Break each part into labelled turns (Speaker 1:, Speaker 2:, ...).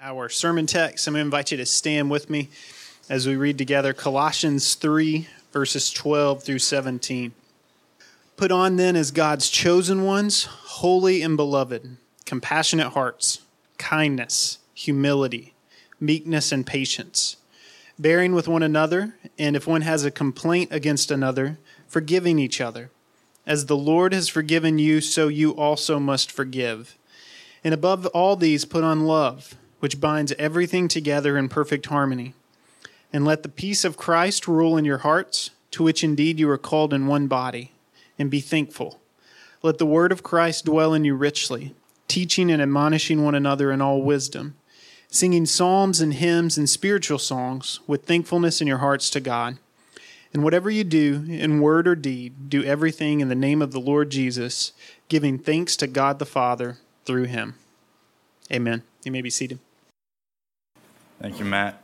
Speaker 1: our sermon text. I'm going to invite you to stand with me as we read together Colossians 3, verses 12 through 17. Put on then as God's chosen ones, holy and beloved, compassionate hearts, kindness, humility, meekness, and patience, bearing with one another, and if one has a complaint against another, forgiving each other. As the Lord has forgiven you, so you also must forgive. And above all these, put on love which binds everything together in perfect harmony. And let the peace of Christ rule in your hearts, to which indeed you are called in one body, and be thankful. Let the word of Christ dwell in you richly, teaching and admonishing one another in all wisdom, singing psalms and hymns and spiritual songs with thankfulness in your hearts to God. And whatever you do, in word or deed, do everything in the name of the Lord Jesus, giving thanks to God the Father through him. Amen. You may be seated.
Speaker 2: Thank you, Matt.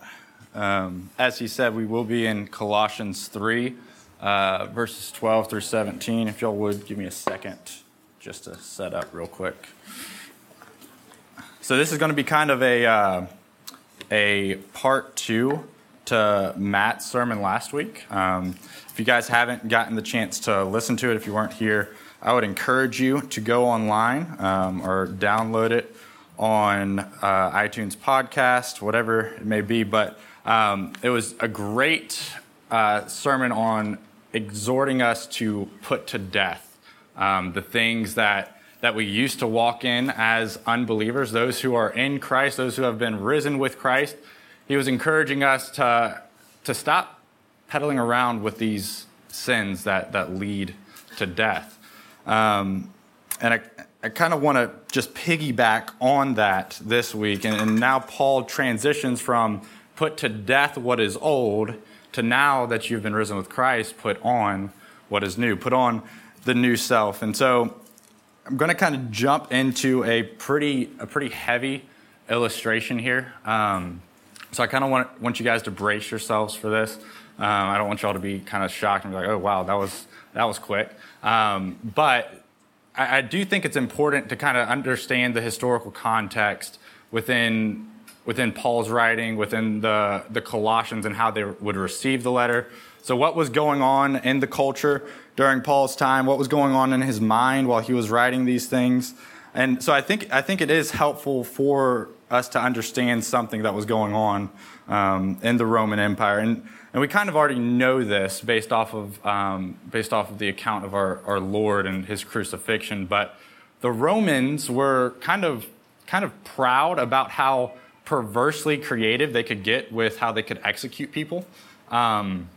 Speaker 2: Um, as he said, we will be in Colossians 3, uh, verses 12 through 17. If y'all would give me a second just to set up real quick. So, this is going to be kind of a, uh, a part two to Matt's sermon last week. Um, if you guys haven't gotten the chance to listen to it, if you weren't here, I would encourage you to go online um, or download it on uh, iTunes podcast, whatever it may be. But um, it was a great uh, sermon on exhorting us to put to death um, the things that that we used to walk in as unbelievers, those who are in Christ, those who have been risen with Christ. He was encouraging us to to stop peddling around with these sins that that lead to death. Um, and I, I kind of want to just piggyback on that this week. And, and, now Paul transitions from put to death what is old to now that you've been risen with Christ, put on what is new, put on the new self. And so I'm going to kind of jump into a pretty, a pretty heavy illustration here. Um, so I kind of want, want you guys to brace yourselves for this. Um, I don't want y'all to be kind of shocked and be like, oh, wow, that was, that was quick. Um, but I, I do think it's important to kind of understand the historical context within within Paul's writing, within the, the Colossians, and how they would receive the letter. So, what was going on in the culture during Paul's time? What was going on in his mind while he was writing these things? And so, I think I think it is helpful for us to understand something that was going on um, in the Roman Empire. And and we kind of already know this based off of, um, based off of the account of our, our Lord and his crucifixion. But the Romans were kind of, kind of proud about how perversely creative they could get with how they could execute people. Um,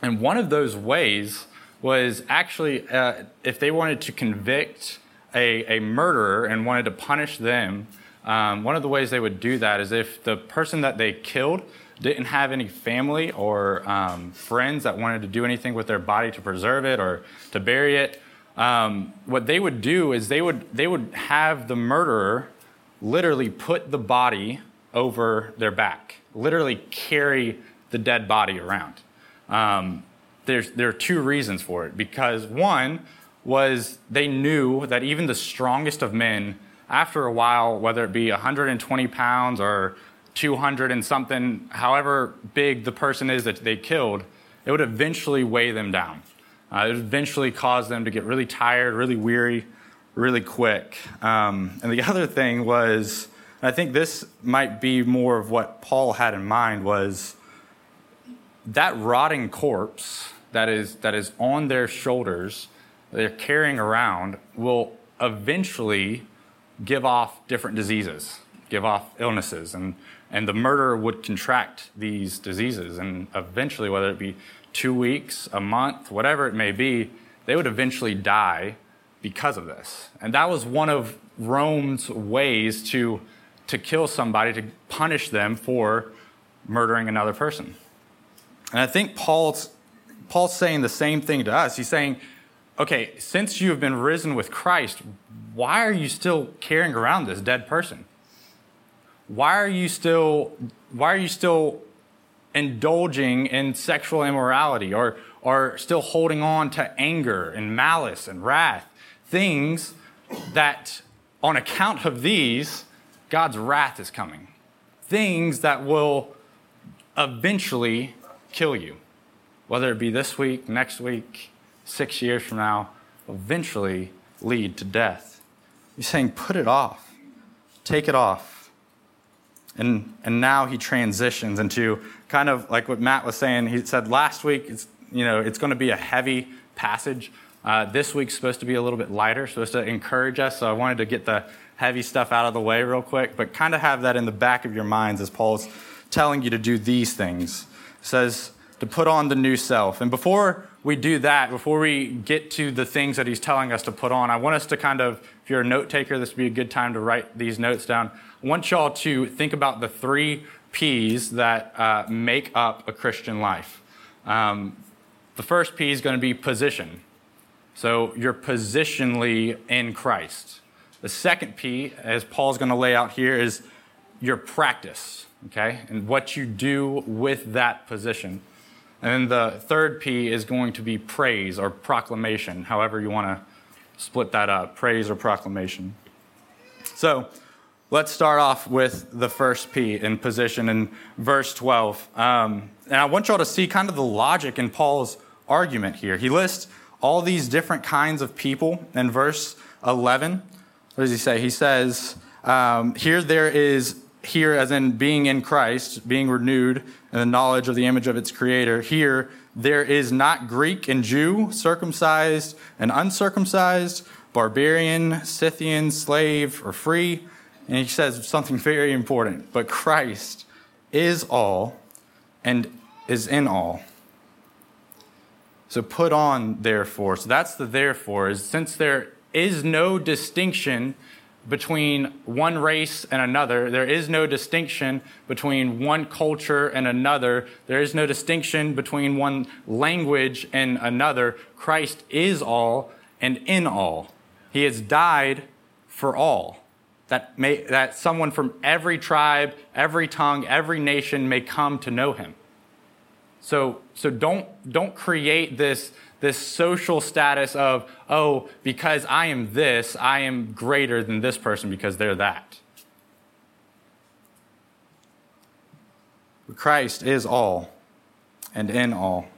Speaker 2: and one of those ways was actually uh, if they wanted to convict a, a murderer and wanted to punish them, um, one of the ways they would do that is if the person that they killed didn't have any family or um, friends that wanted to do anything with their body to preserve it or to bury it, um, what they would do is they would they would have the murderer literally put the body over their back, literally carry the dead body around. Um, there's, there are two reasons for it. Because one was they knew that even the strongest of men, after a while, whether it be 120 pounds or 200 and something, however big the person is that they killed, it would eventually weigh them down. Uh, it would eventually cause them to get really tired, really weary, really quick. Um, and the other thing was, I think this might be more of what Paul had in mind, was that rotting corpse that is, that is on their shoulders, they're carrying around, will eventually give off different diseases, give off illnesses. And and the murderer would contract these diseases. And eventually, whether it be two weeks, a month, whatever it may be, they would eventually die because of this. And that was one of Rome's ways to, to kill somebody, to punish them for murdering another person. And I think Paul's, Paul's saying the same thing to us. He's saying, okay, since you have been risen with Christ, why are you still carrying around this dead person? Why are you still why are you still indulging in sexual immorality or or still holding on to anger and malice and wrath things that on account of these god's wrath is coming things that will eventually kill you, whether it be this week, next week, six years from now, eventually lead to death. He's saying, put it off, take it off. And, and now he transitions into kind of like what Matt was saying. He said last week, it's, you know, it's going to be a heavy passage. Uh, this week's supposed to be a little bit lighter, supposed to encourage us. So I wanted to get the heavy stuff out of the way real quick, but kind of have that in the back of your minds as Paul's telling you to do these things. It says to put on the new self. And before we do that, before we get to the things that he's telling us to put on, I want us to kind of, if you're a note taker, this would be a good time to write these notes down. I want y'all to think about the three P's that uh, make up a Christian life. Um, the first P is going to be position. So you're positionally in Christ. The second P, as Paul's going to lay out here, is your practice, okay, and what you do with that position. And then the third P is going to be praise or proclamation, however you want to split that up praise or proclamation. So let's start off with the first P in position in verse 12. Um, and I want y'all to see kind of the logic in Paul's argument here. He lists all these different kinds of people in verse 11. What does he say? He says, um, Here there is, here as in being in Christ, being renewed in the knowledge of the image of its creator. Here there is not Greek and Jew, circumcised and uncircumcised, barbarian, Scythian, slave, or free. And he says something very important. But Christ is all and is in all. So put on, therefore. So that's the therefore, is since there is no distinction between one race and another, there is no distinction between one culture and another, there is no distinction between one language and another. Christ is all and in all. He has died for all. That, may, that someone from every tribe, every tongue, every nation may come to know him. So, so don't, don't create this, this social status of, oh, because I am this, I am greater than this person because they're that. Christ is all and in all.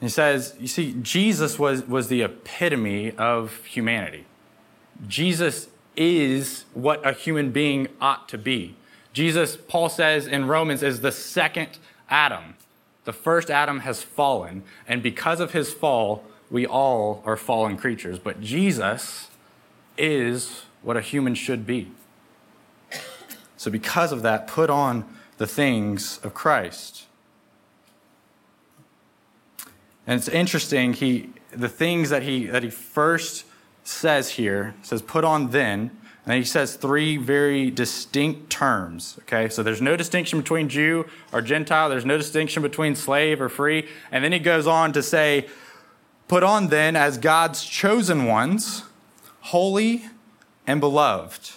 Speaker 2: He says, you see, Jesus was, was the epitome of humanity. Jesus is what a human being ought to be. Jesus, Paul says in Romans, is the second Adam. The first Adam has fallen, and because of his fall, we all are fallen creatures. But Jesus is what a human should be. So, because of that, put on the things of Christ. And it's interesting, he, the things that he, that he first says here says, put on then, and he says three very distinct terms. Okay, so there's no distinction between Jew or Gentile, there's no distinction between slave or free. And then he goes on to say, Put on then as God's chosen ones, holy and beloved.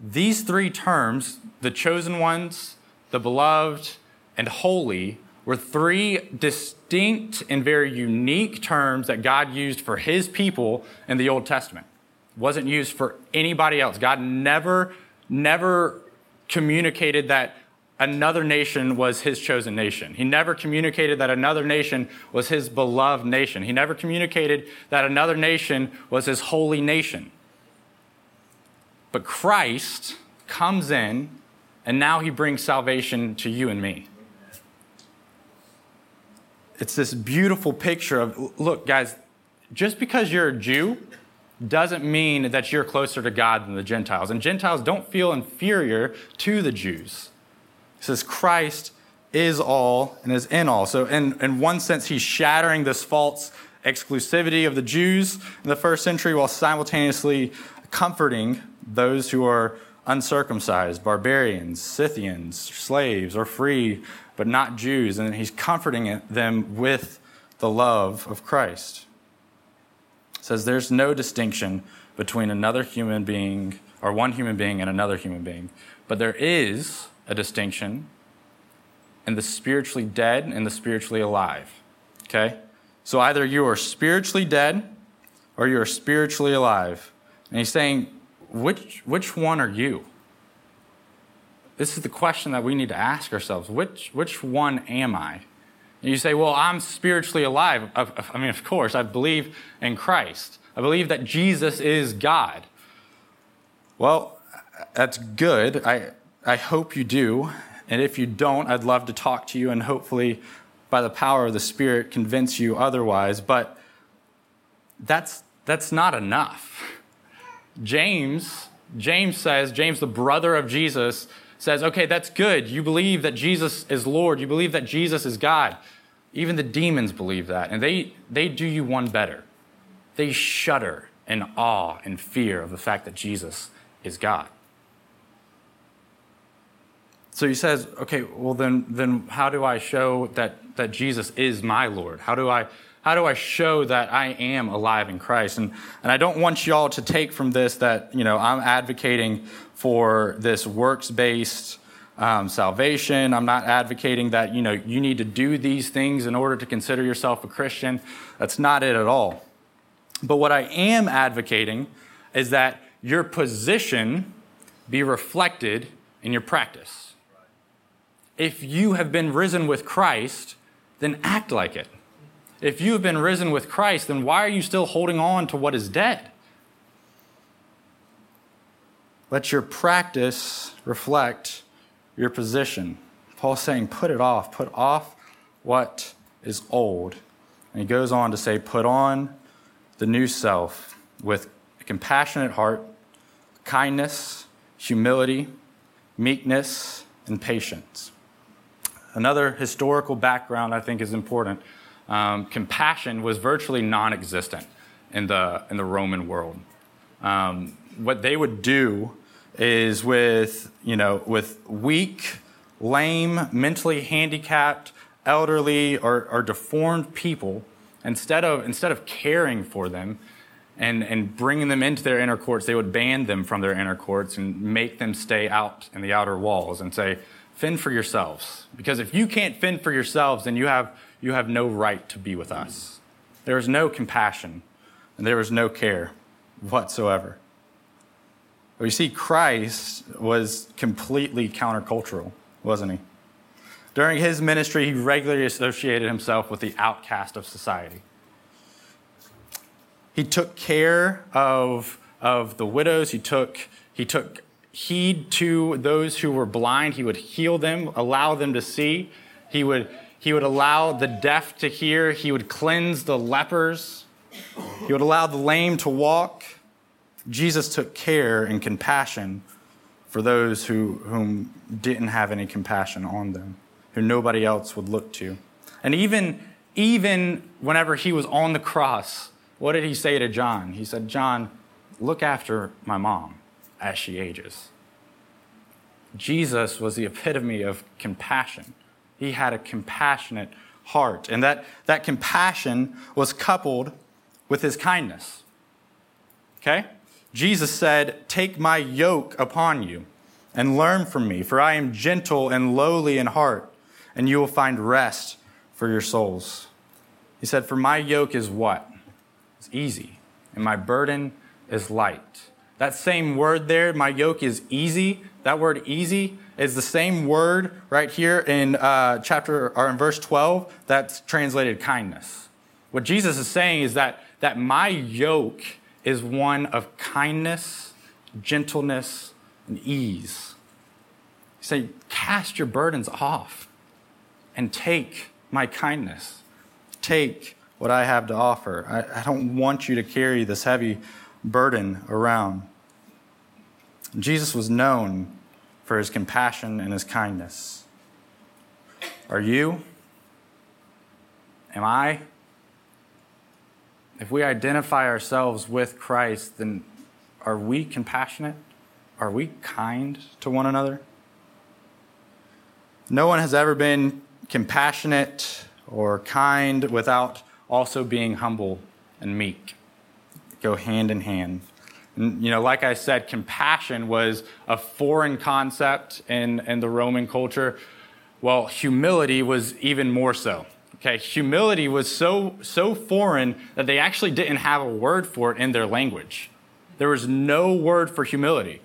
Speaker 2: These three terms, the chosen ones, the beloved, and holy, were three distinct and very unique terms that God used for his people in the Old Testament wasn't used for anybody else. God never, never communicated that another nation was his chosen nation. He never communicated that another nation was his beloved nation. He never communicated that another nation was his holy nation. But Christ comes in, and now he brings salvation to you and me. It's this beautiful picture of look, guys, just because you're a Jew doesn't mean that you're closer to God than the Gentiles. And Gentiles don't feel inferior to the Jews. He says Christ is all and is in all. So, in, in one sense, he's shattering this false exclusivity of the Jews in the first century while simultaneously comforting those who are uncircumcised, barbarians, Scythians, slaves, or free, but not Jews. And he's comforting them with the love of Christ says there's no distinction between another human being or one human being and another human being. But there is a distinction in the spiritually dead and the spiritually alive. Okay? So either you are spiritually dead or you are spiritually alive. And he's saying, which, which one are you? this is the question that we need to ask ourselves which, which one am I? And you say, well, I'm spiritually alive. I mean, of course, I believe in Christ. I believe that Jesus is God. Well, that's good. I, I hope you do. And if you don't, I'd love to talk to you and hopefully, by the power of the Spirit, convince you otherwise. But that's, that's not enough. James, James says, James, the brother of Jesus, says, okay, that's good. You believe that Jesus is Lord. You believe that Jesus is God. Even the demons believe that. And they, they do you one better. They shudder in awe and fear of the fact that Jesus is God. So he says, okay, well then, then how do I show that, that Jesus is my Lord? How do I, how do I show that I am alive in Christ? And, and I don't want y'all to take from this that, you know, I'm advocating for this works-based um, salvation. I'm not advocating that, you know, you need to do these things in order to consider yourself a Christian. That's not it at all. But what I am advocating is that your position be reflected in your practice if you have been risen with Christ, then act like it. If you have been risen with Christ, then why are you still holding on to what is dead? Let your practice reflect your position. Paul's saying, put it off, put off what is old. And he goes on to say, put on the new self with a compassionate heart, kindness, humility, meekness, and patience. Another historical background I think is important. Um, compassion was virtually non existent in the, in the Roman world. Um, what they would do is with, you know, with weak, lame, mentally handicapped, elderly, or, or deformed people, instead of, instead of caring for them, and, and bringing them into their inner courts, they would ban them from their inner courts and make them stay out in the outer walls and say, fend for yourselves. Because if you can't fend for yourselves, then you have, you have no right to be with us. There is no compassion and there is no care whatsoever. But you see, Christ was completely countercultural, wasn't he? During his ministry, he regularly associated himself with the outcast of society. He took care of, of the widows, he took, he took heed to those who were blind. He would heal them, allow them to see. He would, he would allow the deaf to hear. He would cleanse the lepers. He would allow the lame to walk. Jesus took care and compassion for those who, whom didn't have any compassion on them, who nobody else would look to. And even, even whenever he was on the cross, what did he say to John? He said, John, look after my mom as she ages. Jesus was the epitome of compassion. He had a compassionate heart, and that, that compassion was coupled with his kindness. Okay? Jesus said, Take my yoke upon you and learn from me, for I am gentle and lowly in heart, and you will find rest for your souls. He said, For my yoke is what? It's easy, and my burden is light. That same word there, my yoke is easy. That word easy is the same word right here in uh, chapter or in verse 12 that's translated kindness. What Jesus is saying is that, that my yoke is one of kindness, gentleness, and ease. He cast your burdens off and take my kindness. Take what I have to offer. I, I don't want you to carry this heavy burden around. Jesus was known for his compassion and his kindness. Are you? Am I? If we identify ourselves with Christ, then are we compassionate? Are we kind to one another? No one has ever been compassionate or kind without also being humble and meek. Go hand in hand. You know, like I said, compassion was a foreign concept in, in the Roman culture. Well, humility was even more so. Okay, humility was so so foreign that they actually didn't have a word for it in their language. There was no word for humility.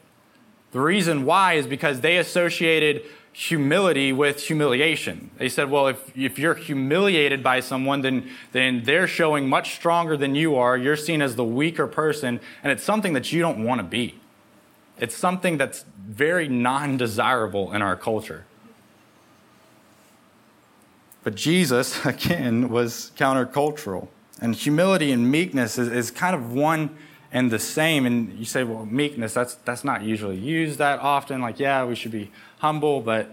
Speaker 2: The reason why is because they associated humility with humiliation. They said, well, if, if you're humiliated by someone, then, then they're showing much stronger than you are. You're seen as the weaker person, and it's something that you don't want to be. It's something that's very non desirable in our culture. But Jesus, again, was countercultural. And humility and meekness is, is kind of one and the same. And you say, well, meekness, that's, that's not usually used that often. Like, yeah, we should be humble, but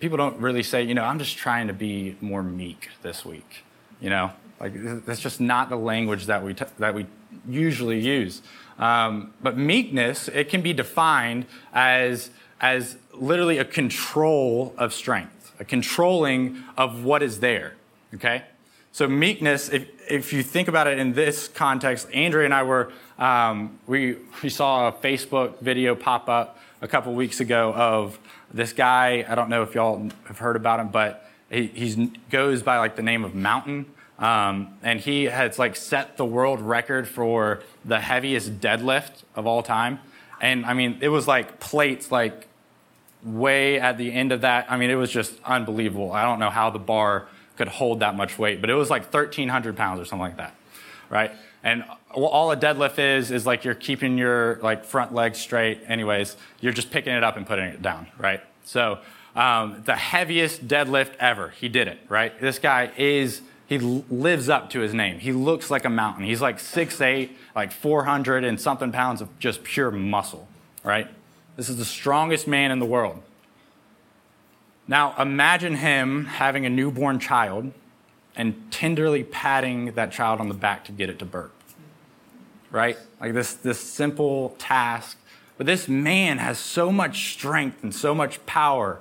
Speaker 2: people don't really say, you know, I'm just trying to be more meek this week. You know, like that's just not the language that we, t- that we usually use. Um, but meekness, it can be defined as, as literally a control of strength, a controlling of what is there. Okay? So meekness, if, if you think about it in this context, Andrea and I were, um, we, we saw a Facebook video pop up a couple weeks ago of this guy. I don't know if y'all have heard about him, but he he's, goes by like the name of Mountain. Um, and he has like set the world record for the heaviest deadlift of all time. And I mean, it was like plates like way at the end of that. I mean, it was just unbelievable. I don't know how the bar could hold that much weight, but it was like 1,300 pounds or something like that, right? And all a deadlift is is like you're keeping your like front leg straight. Anyways, you're just picking it up and putting it down, right? So um, the heaviest deadlift ever, he did it, right? This guy is he lives up to his name. He looks like a mountain. He's like 6'8", like 400 and something pounds of just pure muscle, right? This is the strongest man in the world. Now, imagine him having a newborn child and tenderly patting that child on the back to get it to burp. Right? Like this, this simple task. But this man has so much strength and so much power.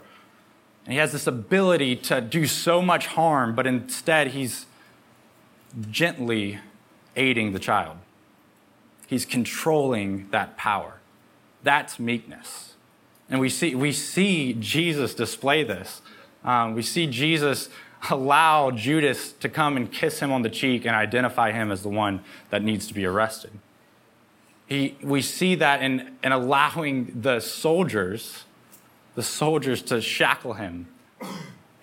Speaker 2: And he has this ability to do so much harm, but instead he's gently aiding the child. He's controlling that power. That's meekness. And we see, we see Jesus display this. Um, we see Jesus allow Judas to come and kiss him on the cheek and identify him as the one that needs to be arrested. He, we see that in, in allowing the soldiers, the soldiers to shackle him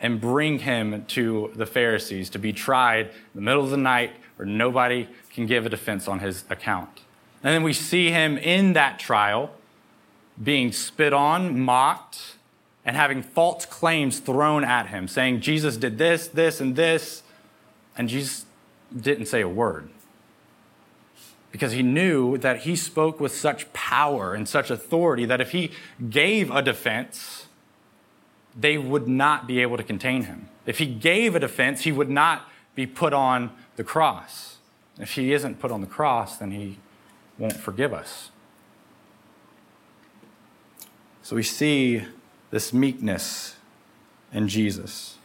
Speaker 2: and bring him to the Pharisees to be tried in the middle of the night where nobody can give a defense on his account. And then we see him in that trial being spit on, mocked, and having false claims thrown at him, saying Jesus did this, this, and this, and Jesus didn't say a word. Because he knew that he spoke with such power and such authority that if he gave a defense, they would not be able to contain him. If he gave a defense, he would not be put on the cross. If he isn't put on the cross, then he won't forgive us. So we see this meekness in Jesus.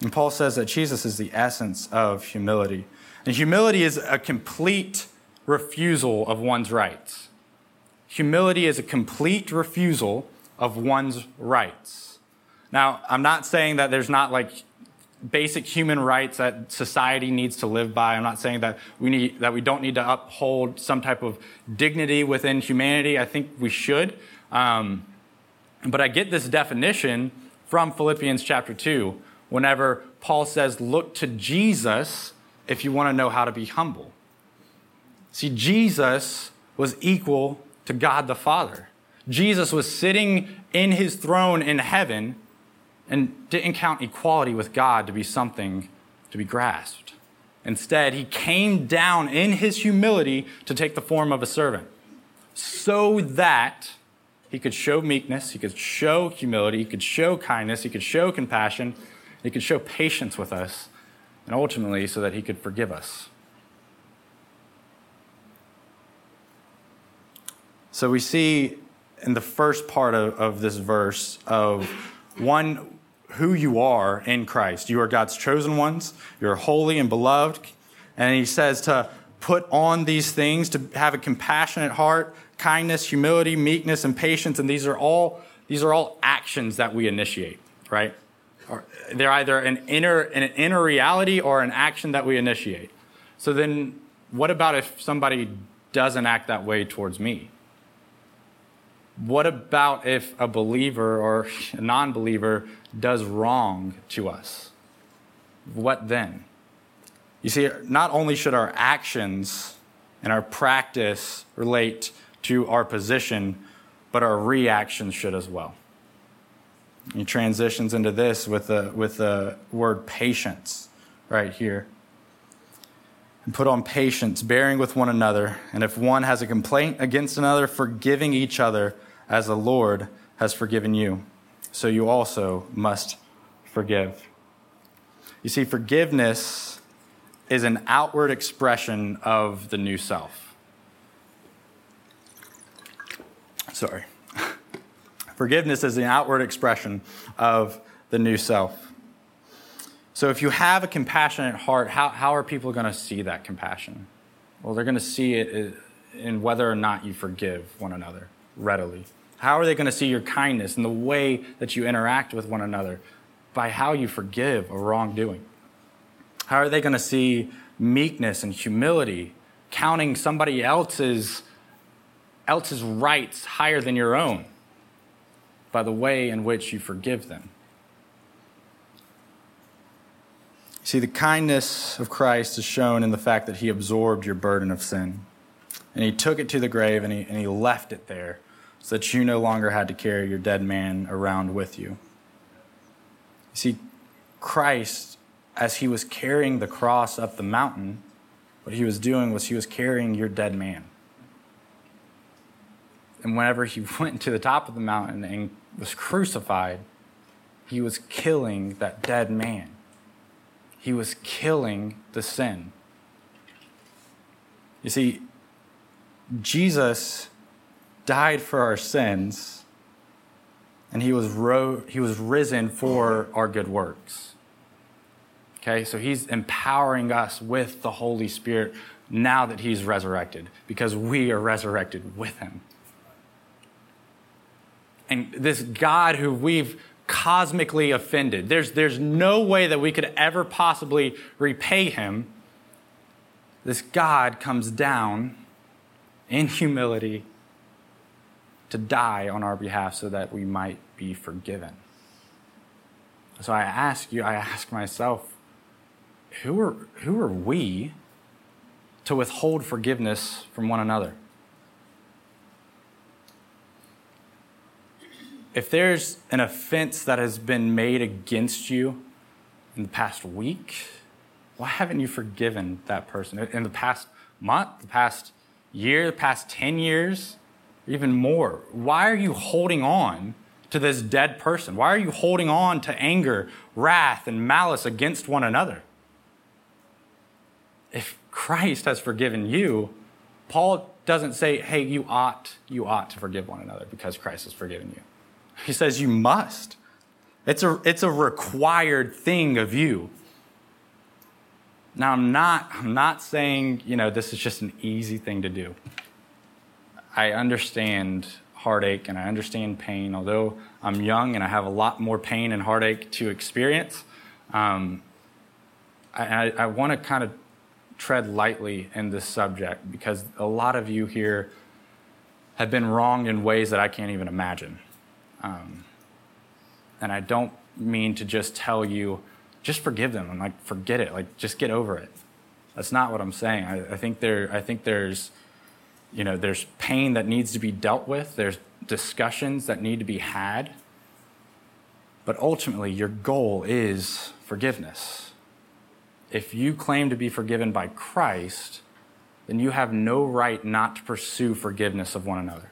Speaker 2: And Paul says that Jesus is the essence of humility. And humility is a complete refusal of one's rights. Humility is a complete refusal of one's rights. Now, I'm not saying that there's not like basic human rights that society needs to live by. I'm not saying that we need that we don't need to uphold some type of dignity within humanity. I think we should. Um, but I get this definition from Philippians chapter 2 whenever Paul says, Look to Jesus if you want to know how to be humble. See, Jesus was equal to God the Father. Jesus was sitting in his throne in heaven and didn't count equality with God to be something to be grasped. Instead, he came down in his humility to take the form of a servant so that he could show meekness, he could show humility, he could show kindness, he could show compassion, he could show patience with us, and ultimately so that he could forgive us. So we see in the first part of, of this verse of one, who you are in Christ. You are God's chosen ones, you're holy and beloved. And he says to put on these things, to have a compassionate heart, kindness, humility, meekness, and patience, and these are all these are all actions that we initiate, right? They're either an inner an inner reality or an action that we initiate. So then, what about if somebody doesn't act that way towards me? What about if a believer or a non believer does wrong to us? What then? You see, not only should our actions and our practice relate to our position, but our reactions should as well. He transitions into this with the, with the word patience right here. And put on patience, bearing with one another, and if one has a complaint against another, forgiving each other as the Lord has forgiven you. So you also must forgive. You see, forgiveness is an outward expression of the new self. Sorry. Forgiveness is an outward expression of the new self. So, if you have a compassionate heart, how, how are people going to see that compassion? Well, they're going to see it in whether or not you forgive one another readily. How are they going to see your kindness and the way that you interact with one another? by how you forgive a wrongdoing? How are they going to see meekness and humility, counting somebody else's, else's rights higher than your own by the way in which you forgive them? See, the kindness of Christ is shown in the fact that he absorbed your burden of sin. And he took it to the grave and he, and he left it there so that you no longer had to carry your dead man around with you. You see, Christ, as he was carrying the cross up the mountain, what he was doing was he was carrying your dead man. And whenever he went to the top of the mountain and was crucified, he was killing that dead man. He was killing the sin. You see, Jesus died for our sins and he was, ro- he was risen for our good works. Okay, so he's empowering us with the Holy Spirit now that he's resurrected because we are resurrected with him. And this God who we've cosmically offended, there's, there's no way that we could ever possibly repay him. This God comes down in humility to die on our behalf so that we might be forgiven. So I ask you, I ask myself, who are, who are we to withhold forgiveness from one another? If there's an offense that has been made against you in the past week, why haven't you forgiven that person? In the past month, the past year, the past 10 years, even more? Why are you holding on to this dead person? Why are you holding on to anger, wrath, and malice against one another? If Christ has forgiven you, Paul doesn't say, hey, you ought, you ought to forgive one another because Christ has forgiven you. He says you must. It's a, it's a required thing of you. Now, I'm not, I'm not saying, you know, this is just an easy thing to do. I understand heartache and I understand pain. Although I'm young and I have a lot more pain and heartache to experience, um, I, I, I want to kind of tread lightly in this subject because a lot of you here have been wronged in ways that I can't even imagine. Um, and I don't mean to just tell you, just forgive them and like forget it, like just get over it. That's not what I'm saying. I, I think there, I think there's you know, there's pain that needs to be dealt with, there's discussions that need to be had. But ultimately, your goal is forgiveness. If you claim to be forgiven by Christ, then you have no right not to pursue forgiveness of one another.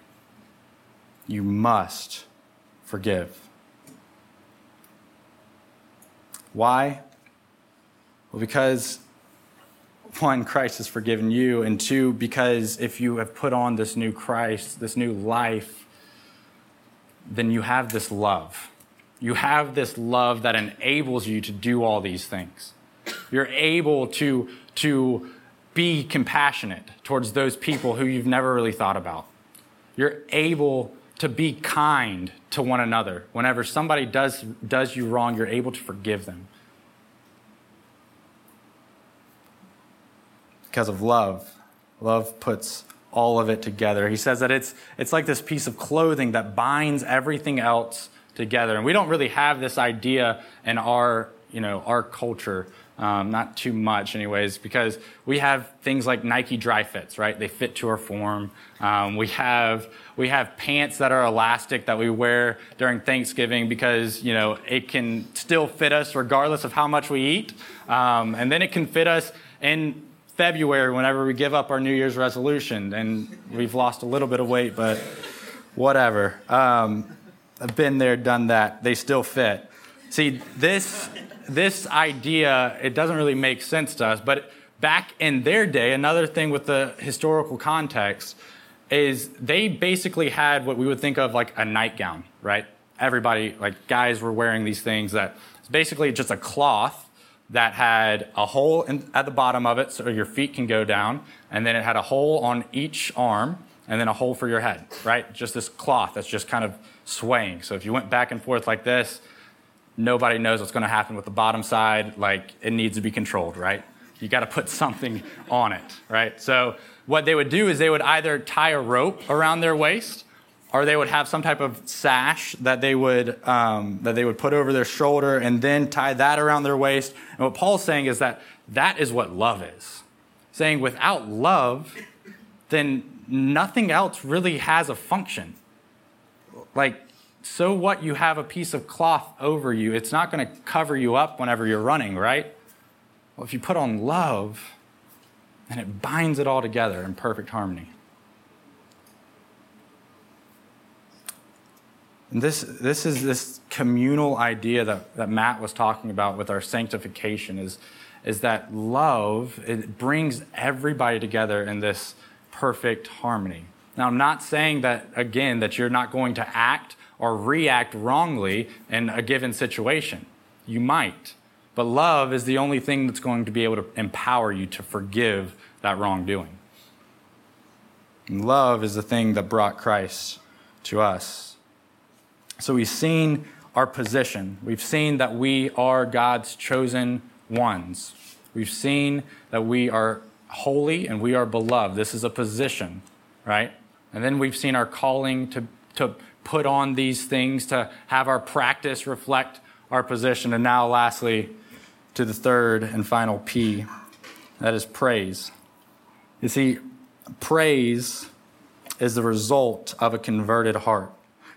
Speaker 2: You must forgive. Why? Well, because one, Christ has forgiven you, and two, because if you have put on this new Christ, this new life, then you have this love. You have this love that enables you to do all these things. You're able to, to be compassionate towards those people who you've never really thought about. You're able to be kind to one another. Whenever somebody does, does you wrong, you're able to forgive them. because of love. Love puts all of it together. He says that it's, it's like this piece of clothing that binds everything else together. And we don't really have this idea in our, you know, our culture. Um, not too much, anyways, because we have things like Nike Dri-FITs, right? They fit to our form. Um, we have we have pants that are elastic that we wear during Thanksgiving because you know it can still fit us regardless of how much we eat, um, and then it can fit us in February whenever we give up our New Year's resolution, and we've lost a little bit of weight, but whatever. Um, I've been there, done that. They still fit. See, this this idea it doesn't really make sense to us, but back in their day, another thing with the historical context is they basically had what we would think of like a nightgown, right? Everybody, like guys, were wearing these things that it's basically just a cloth that had a hole in, at the bottom of it so your feet can go down, and then it had a hole on each arm, and then a hole for your head, right? Just this cloth that's just kind of swaying. So if you went back and forth like this, nobody knows what's going to happen with the bottom side. Like it needs to be controlled, right? You got to put something on it, right? So what they would do is they would either tie a rope around their waist or they would have some type of sash that they would um, that they would put over their shoulder and then tie that around their waist. And what Paul's saying is that that is what love is. Saying without love, then nothing else really has a function. Like, so what you have a piece of cloth over you, it's not going to cover you up whenever you're running, right? Well, if you put on love, then it binds it all together in perfect harmony. And this, this is this communal idea that, that Matt was talking about with our sanctification is, is that love, it brings everybody together in this perfect harmony. Now, I'm not saying that, again, that you're not going to act or react wrongly in a given situation. You might. But love is the only thing that's going to be able to empower you to forgive that wrongdoing. And love is the thing that brought Christ to us. So we've seen our position. We've seen that we are God's chosen ones. We've seen that we are holy and we are beloved. This is a position, right? And then we've seen our calling to, to put on these things, to have our practice reflect our position. And now, lastly, to the third and final P that is praise. You see, praise is the result of a converted heart.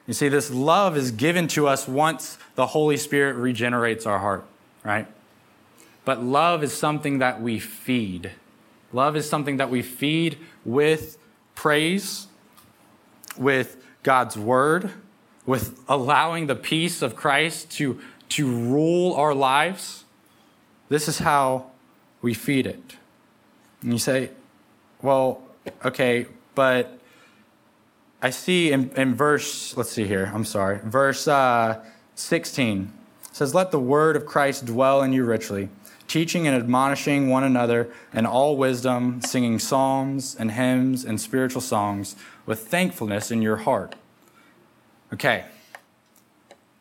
Speaker 2: You see, this love is given to us once the Holy Spirit regenerates our heart, right? But love is something that we feed. Love is something that we feed with praise, with God's word, with allowing the peace of Christ to, to rule our lives. This is how we feed it. And you say, well, okay, but I see in, in verse, let's see here, I'm sorry, verse uh, 16 says, Let the word of Christ dwell in you richly, teaching and admonishing one another in all wisdom, singing psalms and hymns and spiritual songs with thankfulness in your heart. Okay,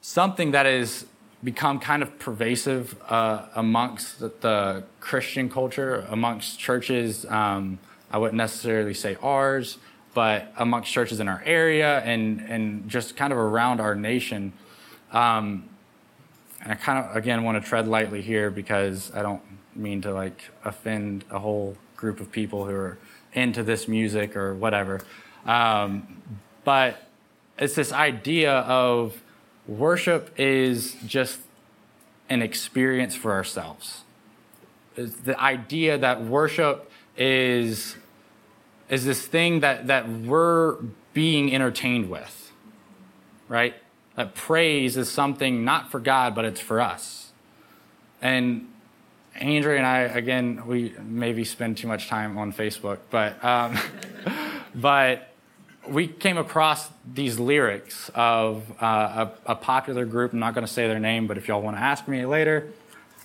Speaker 2: something that has become kind of pervasive uh, amongst the, Christian culture, amongst churches. Um, I wouldn't necessarily say ours, but amongst churches in our area and, and just kind of around our nation. Um, and I kind of, again, want to tread lightly here because I don't mean to like offend a whole group of people who are into this music or whatever. Um, but it's this idea of worship is just an experience for ourselves. It's the idea that worship is is this thing that, that we're being entertained with, right? That praise is something not for God, but it's for us. And Andrea and I, again, we maybe spend too much time on Facebook, but, um, but we came across these lyrics of uh, a, a, popular group. I'm not going to say their name, but if y'all want to ask me later,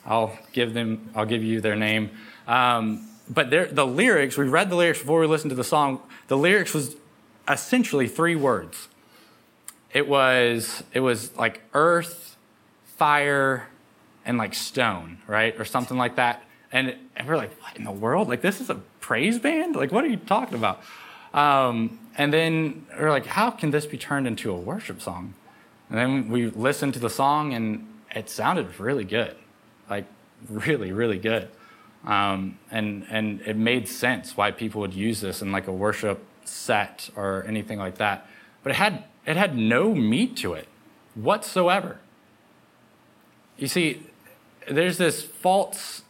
Speaker 2: I'll give them. I'll give you their name. Um, but the lyrics, we read the lyrics before we listened to the song. The lyrics was essentially three words. It was it was like earth, fire, and like stone, right, or something like that. And, and we're like, what in the world? Like this is a praise band? Like what are you talking about? Um, and then we're like, how can this be turned into a worship song? And then we listened to the song, and it sounded really good, like really, really good. Um, and and it made sense why people would use this in like a worship set or anything like that. But it had it had no meat to it whatsoever. You see, there's this false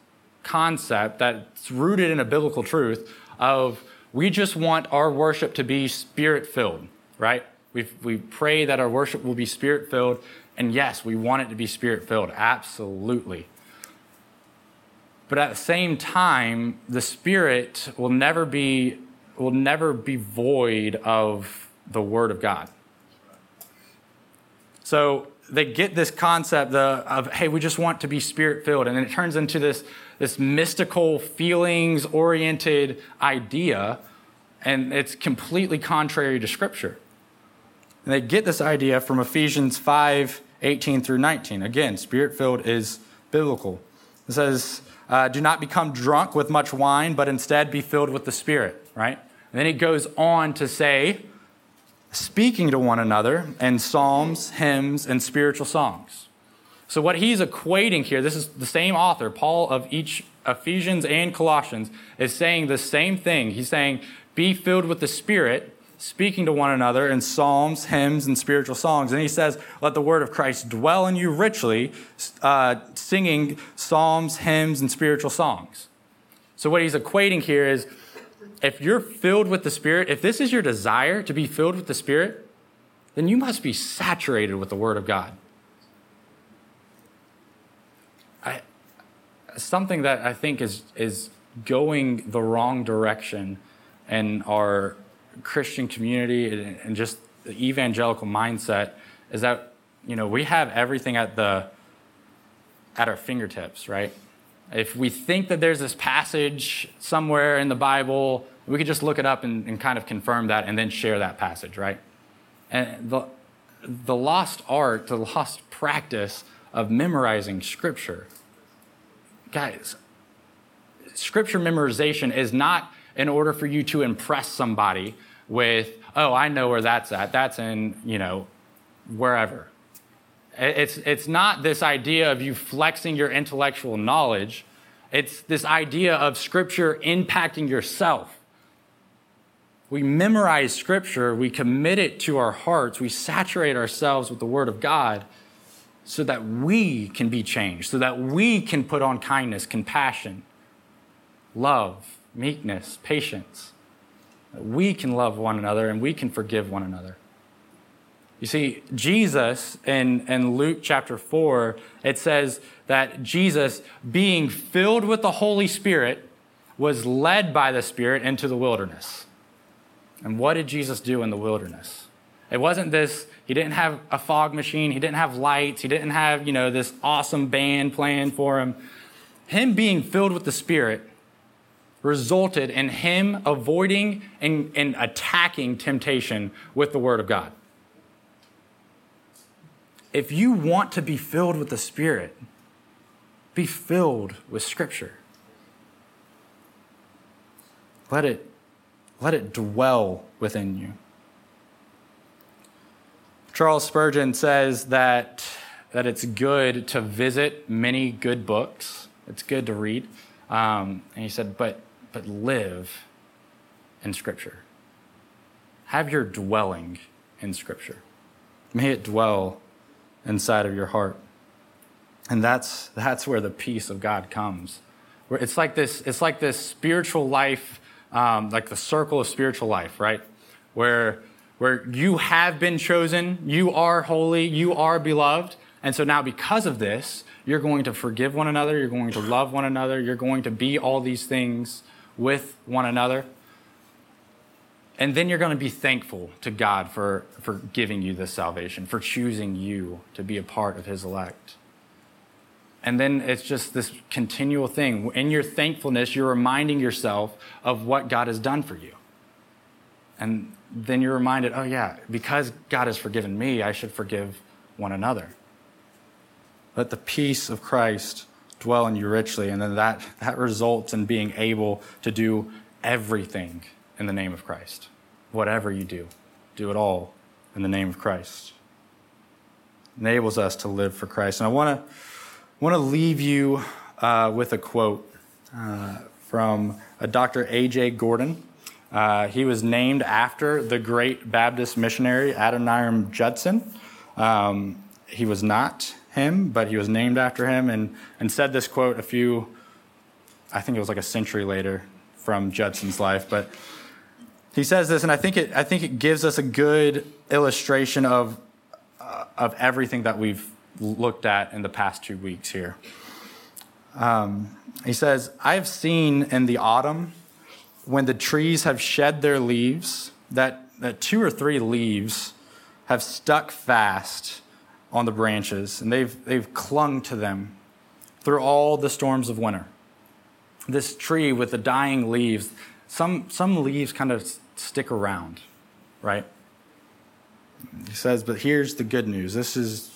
Speaker 2: concept that's rooted in a biblical truth of we just want our worship to be spirit filled, right? We, we pray that our worship will be spirit filled. And yes, we want it to be spirit filled, absolutely. But at the same time, the spirit will never be, will never be void of the word of God. So they get this concept of, hey, we just want to be spirit filled. And then it turns into this, this mystical, feelings oriented idea. And it's completely contrary to Scripture. And they get this idea from Ephesians 5 18 through 19. Again, spirit filled is biblical. It says, uh, Do not become drunk with much wine, but instead be filled with the Spirit, right? And then he goes on to say, speaking to one another in psalms, hymns, and spiritual songs. So, what he's equating here, this is the same author, Paul of each Ephesians and Colossians, is saying the same thing. He's saying, Be filled with the Spirit, speaking to one another in psalms, hymns, and spiritual songs. And he says, Let the word of Christ dwell in you richly, uh, singing psalms, hymns, and spiritual songs. So, what he's equating here is if you're filled with the Spirit, if this is your desire to be filled with the Spirit, then you must be saturated with the Word of God. I, something that I think is, is going the wrong direction in our Christian community and just the evangelical mindset is that you know we have everything at the at our fingertips, right? If we think that there's this passage somewhere in the Bible, we could just look it up and, and kind of confirm that and then share that passage, right? And the, the lost art, the lost practice of memorizing Scripture. Guys, Scripture memorization is not in order for you to impress somebody with, oh, I know where that's at. That's in, you know, wherever. It's, it's not this idea of you flexing your intellectual knowledge. It's this idea of Scripture impacting yourself. We memorize Scripture, we commit it to our hearts, we saturate ourselves with the Word of God so that we can be changed, so that we can put on kindness, compassion, love, meekness, patience. That we can love one another and we can forgive one another. You see, Jesus in, in Luke chapter 4, it says that Jesus, being filled with the Holy Spirit, was led by the Spirit into the wilderness. And what did Jesus do in the wilderness? It wasn't this, he didn't have a fog machine, he didn't have lights, he didn't have, you know, this awesome band playing for him. Him being filled with the Spirit resulted in him avoiding and, and attacking temptation with the Word of God if you want to be filled with the Spirit, be filled with Scripture. Let it, let it dwell within you. Charles Spurgeon says that, that it's good to visit many good books. It's good to read. Um, and he said, but, but live in Scripture. Have your dwelling in Scripture. May it dwell inside of your heart. And that's, that's where the peace of God comes. It's like this, it's like this spiritual life, um, like the circle of spiritual life, right? Where, where you have been chosen, you are holy, you are beloved. And so now, because of this, you're going to forgive one another, you're going to love one another, you're going to be all these things with one another. And then you're going to be thankful to God for, for giving you this salvation, for choosing you to be a part of His elect. And then it's just this continual thing. In your thankfulness, you're reminding yourself of what God has done for you. And then you're reminded, oh, yeah, because God has forgiven me, I should forgive one another. Let the peace of Christ dwell in you richly. And then that, that results in being able to do everything in the name of Christ. whatever you do, do it all in the name of Christ. Enables us to live for Christ. And I want to want to leave you uh, with a quote uh, from a Dr. A.J. Gordon. Uh, he was named after the great Baptist missionary Adoniram Judson. Um, he was not him, but he was named after him and, and said this quote a few, I think it was like a century later from Judson's life. But he says this, and I think it, I think it gives us a good illustration of, uh, of everything that we've looked at in the past two weeks here. Um, he says, I've seen in the autumn when the trees have shed their leaves, that, that two or three leaves have stuck fast on the branches and they've, they've clung to them through all the storms of winter. This tree with the dying leaves, some, some leaves kind of stick around, right? He says, but here's the good news. This is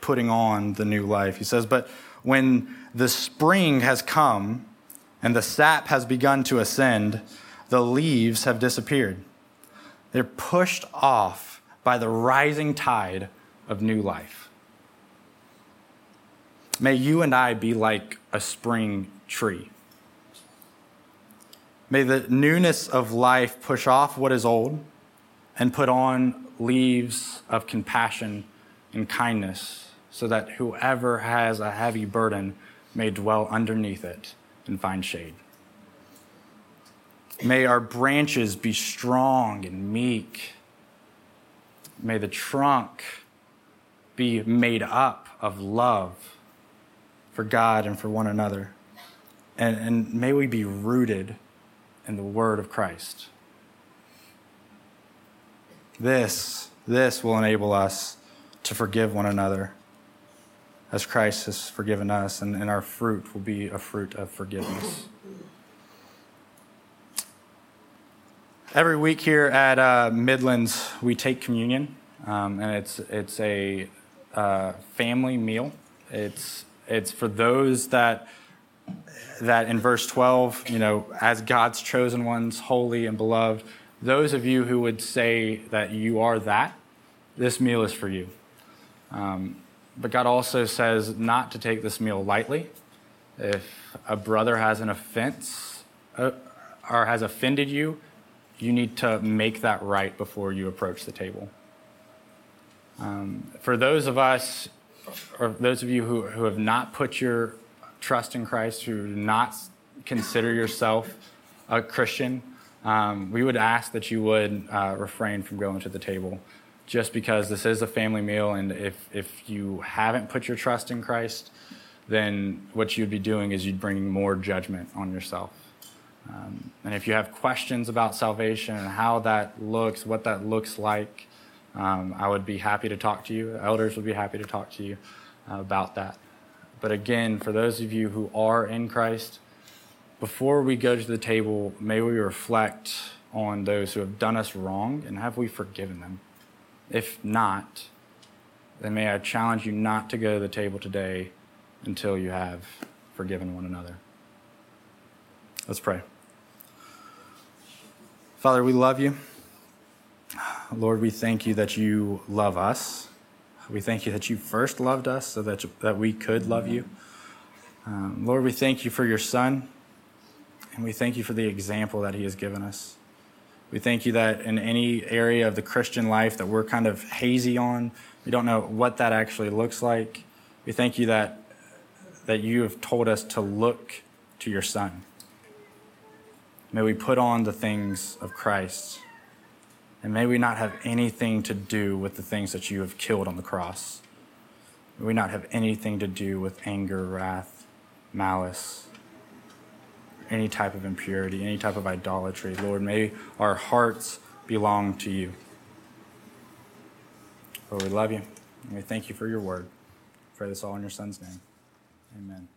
Speaker 2: putting on the new life. He says, but when the spring has come and the sap has begun to ascend, the leaves have disappeared. They're pushed off by the rising tide of new life. May you and I be like a spring tree. May the newness of life push off what is old and put on leaves of compassion and kindness so that whoever has a heavy burden may dwell underneath it and find shade. May our branches be strong and meek. May the trunk be made up of love for God and for one another. And, and may we be rooted in the word of Christ. This, this will enable us to forgive one another as Christ has forgiven us, and, and our fruit will be a fruit of forgiveness. Every week here at uh, Midlands, we take communion, um, and it's, it's a uh, family meal. It's, it's for those that, that in verse 12, you know, as God's chosen ones, holy and beloved, those of you who would say that you are that, this meal is for you. Um, but God also says not to take this meal lightly. If a brother has an offense uh, or has offended you, you need to make that right before you approach the table. Um, for those of us, or those of you who, who have not put your trust in Christ, who do not consider yourself a Christian, um, we would ask that you would uh, refrain from going to the table just because this is a family meal. And if, if you haven't put your trust in Christ, then what you'd be doing is you'd bring more judgment on yourself. Um, and if you have questions about salvation and how that looks, what that looks like, um, I would be happy to talk to you. Elders would be happy to talk to you uh, about that. But again, for those of you who are in Christ, before we go to the table, may we reflect on those who have done us wrong and have we forgiven them? If not, then may I challenge you not to go to the table today until you have forgiven one another. Let's pray. Father, we love you. Lord, we thank you that you love us. We thank you that you first loved us so that, that we could love you. Um, Lord, we thank you for your Son, and we thank you for the example that he has given us. We thank you that in any area of the Christian life that we're kind of hazy on, we don't know what that actually looks like. We thank you that, that you have told us to look to your Son. May we put on the things of Christ. And may we not have anything to do with the things that you have killed on the cross. May we not have anything to do with anger, wrath, malice, any type of impurity, any type of idolatry. Lord, may our hearts belong to you. Lord, we love you, and we thank you for your word. I pray this all in your Son's name. Amen.